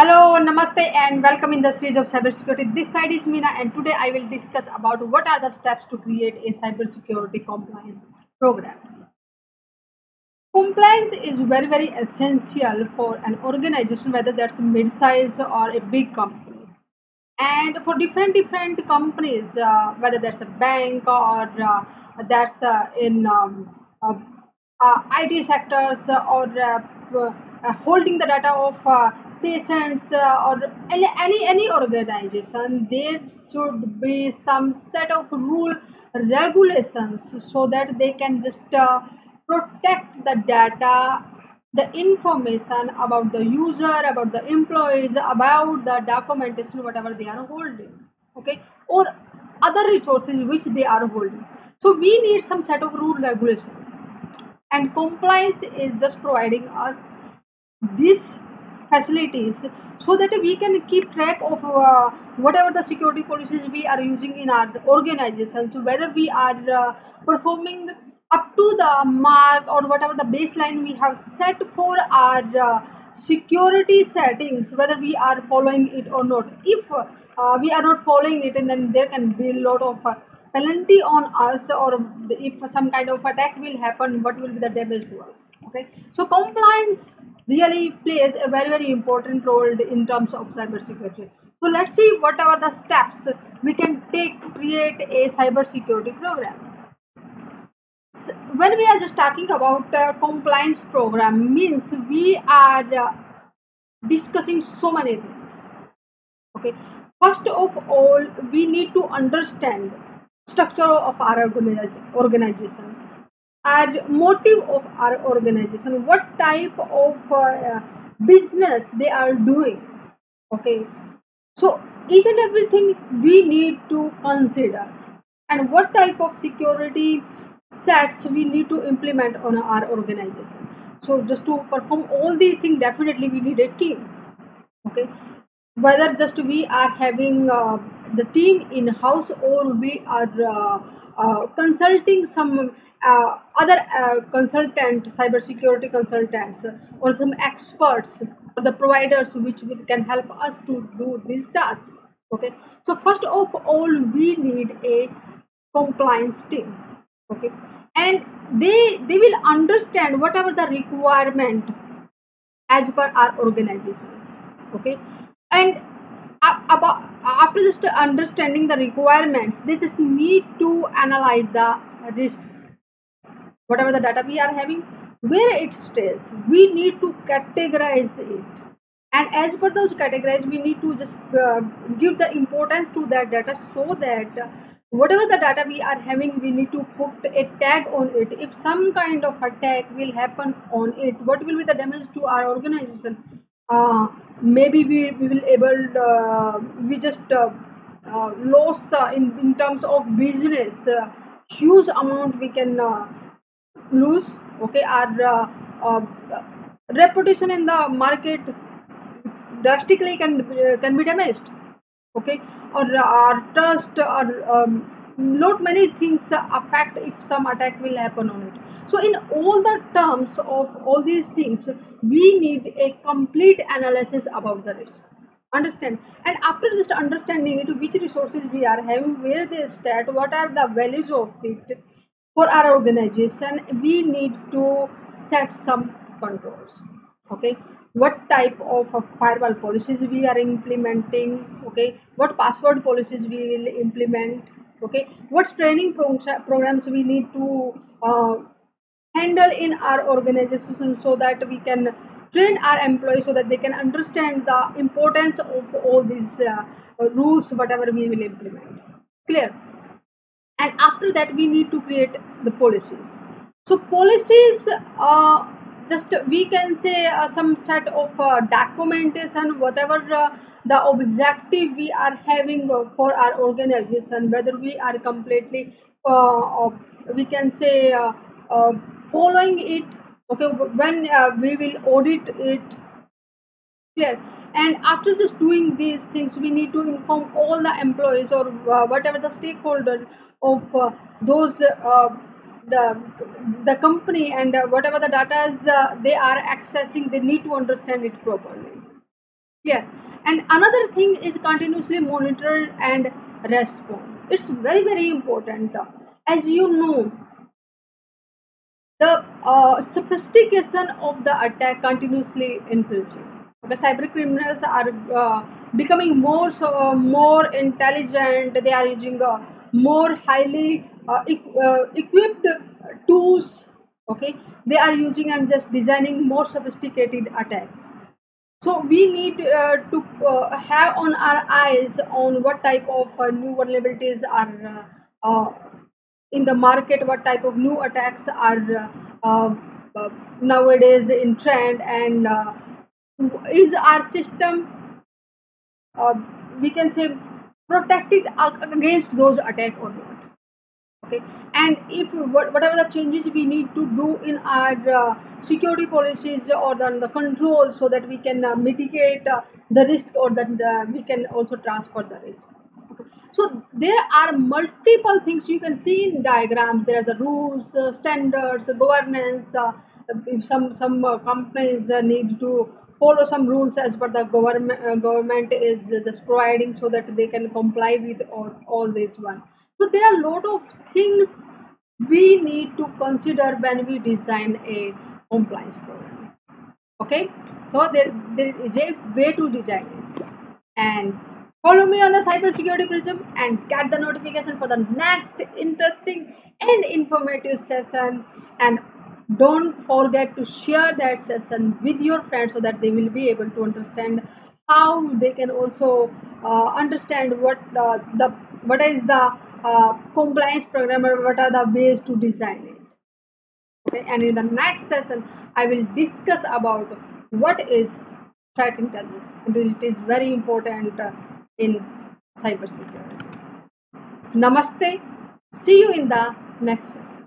Hello, Namaste and welcome in the series of cybersecurity. This side is Meena and today I will discuss about what are the steps to create a cybersecurity compliance program. Compliance is very very essential for an organization whether that's a mid-size or a big company. And for different different companies, uh, whether that's a bank or uh, that's uh, in um, uh, uh, IT sectors or uh, holding the data of patients uh, or any, any organization there should be some set of rule regulations so that they can just uh, protect the data the information about the user about the employees about the documentation whatever they are holding okay? Or other resources which they are holding. So we need some set of rule regulations. And compliance is just providing us these facilities so that we can keep track of uh, whatever the security policies we are using in our organizations whether we are uh, performing up to the mark or whatever the baseline we have set for our uh, security settings whether we are following it or not. If uh, we are not following it and then there can be a lot of uh, penalty on us or if some kind of attack will happen what will be the damage to us okay? So compliance really plays a very very important role in terms of cybersecurity. So let's see what are the steps we can take to create a cybersecurity program When we are just talking about uh, compliance program means we are uh, discussing so many things. Okay. First of all we need to understand structure of our organization organization. Our motive of our organization what type of uh, business they are doing. Okay. So each and everything we need to consider. And what type of security sets we need to implement on our organization. So just to perform all these things definitely we need a team okay? Whether just we are having uh, the team in house or we are uh, uh, consulting some uh, other uh, consultant cybersecurity consultants or some experts or the providers which can help us to do this task okay? So first of all we need a compliance team okay. And they they will understand whatever the requirement as per our organizations. Okay. And about after just understanding the requirements they just need to analyze the risk. Whatever the data we are having where it stays we need to categorize it. And as per those categories we need to just uh, give the importance to that data so that whatever the data we are having we need to put a tag on it. If some kind of attack will happen on it what will be the damage to our organization? Uh, maybe we, we will able uh, we just uh, uh, loss uh, in, in terms of business uh, huge amount we can lose okay? Our reputation in the market drastically can can be damaged okay or our trust or um, lot many things affect if some attack will happen on it. So in all the terms of all these things we need a complete analysis about the risk. Understand? And after just understanding it which resources we are having where they start what are the values of it for our organization we need to set some controls. Okay what type of firewall policies we are implementing okay? What password policies we will implement okay? What training pro- programs we need to uh, handle in our organization so that we can train our employees so that they can understand the importance of all these uh, rules whatever we will implement. Clear? And after that we need to create the policies. So policies uh, just we can say uh, some set of uh, documentation whatever uh, the objective we are having for our organization whether we are completely uh, we can say uh, uh, following it okay when we will audit it Clear. And after just doing these things, we need to inform all the employees or whatever the stakeholder of those the the company and uh, whatever the data is uh, they are accessing. They need to understand it properly. yeah and another thing is continuously monitor and respond it's very very important as you know the uh, sophistication of the attack continuously increasing the cyber criminals are uh, becoming more so uh, more intelligent they are using uh, more highly uh, uh, equipped tools okay? They are using and just designing more sophisticated attacks. So we need uh, to uh, have on our eyes on what type of uh, new vulnerabilities are uh, uh, in the market, what type of new attacks are nowadays in trend, and is our system we can say protected against those attacks or not okay. And if what- whatever the changes we need to do in our uh, security policies or the, the controls so that we can uh, mitigate uh, the risk or that uh, we can also transfer the risk. So there are multiple things you can see in diagrams. There are the rules uh, standards governance uh, if some some companies need to follow some rules as per the government government is just providing so that they can comply with all, all this one so there are a lot of things we need to consider when we design a compliance program. Okay? So there, there is a way to design it. And follow me on the cybersecurity prism and get the notification for the next interesting and informative session. And don't forget to share that session with your friends so that they will be able to understand how they can also uh, understand what uh, the what is the uh, compliance program or what are the ways to design it? Okay and in the next session i will discuss about what is threat intelligence. It is very important uh, in cybersecurity. Namaste. See you in the next session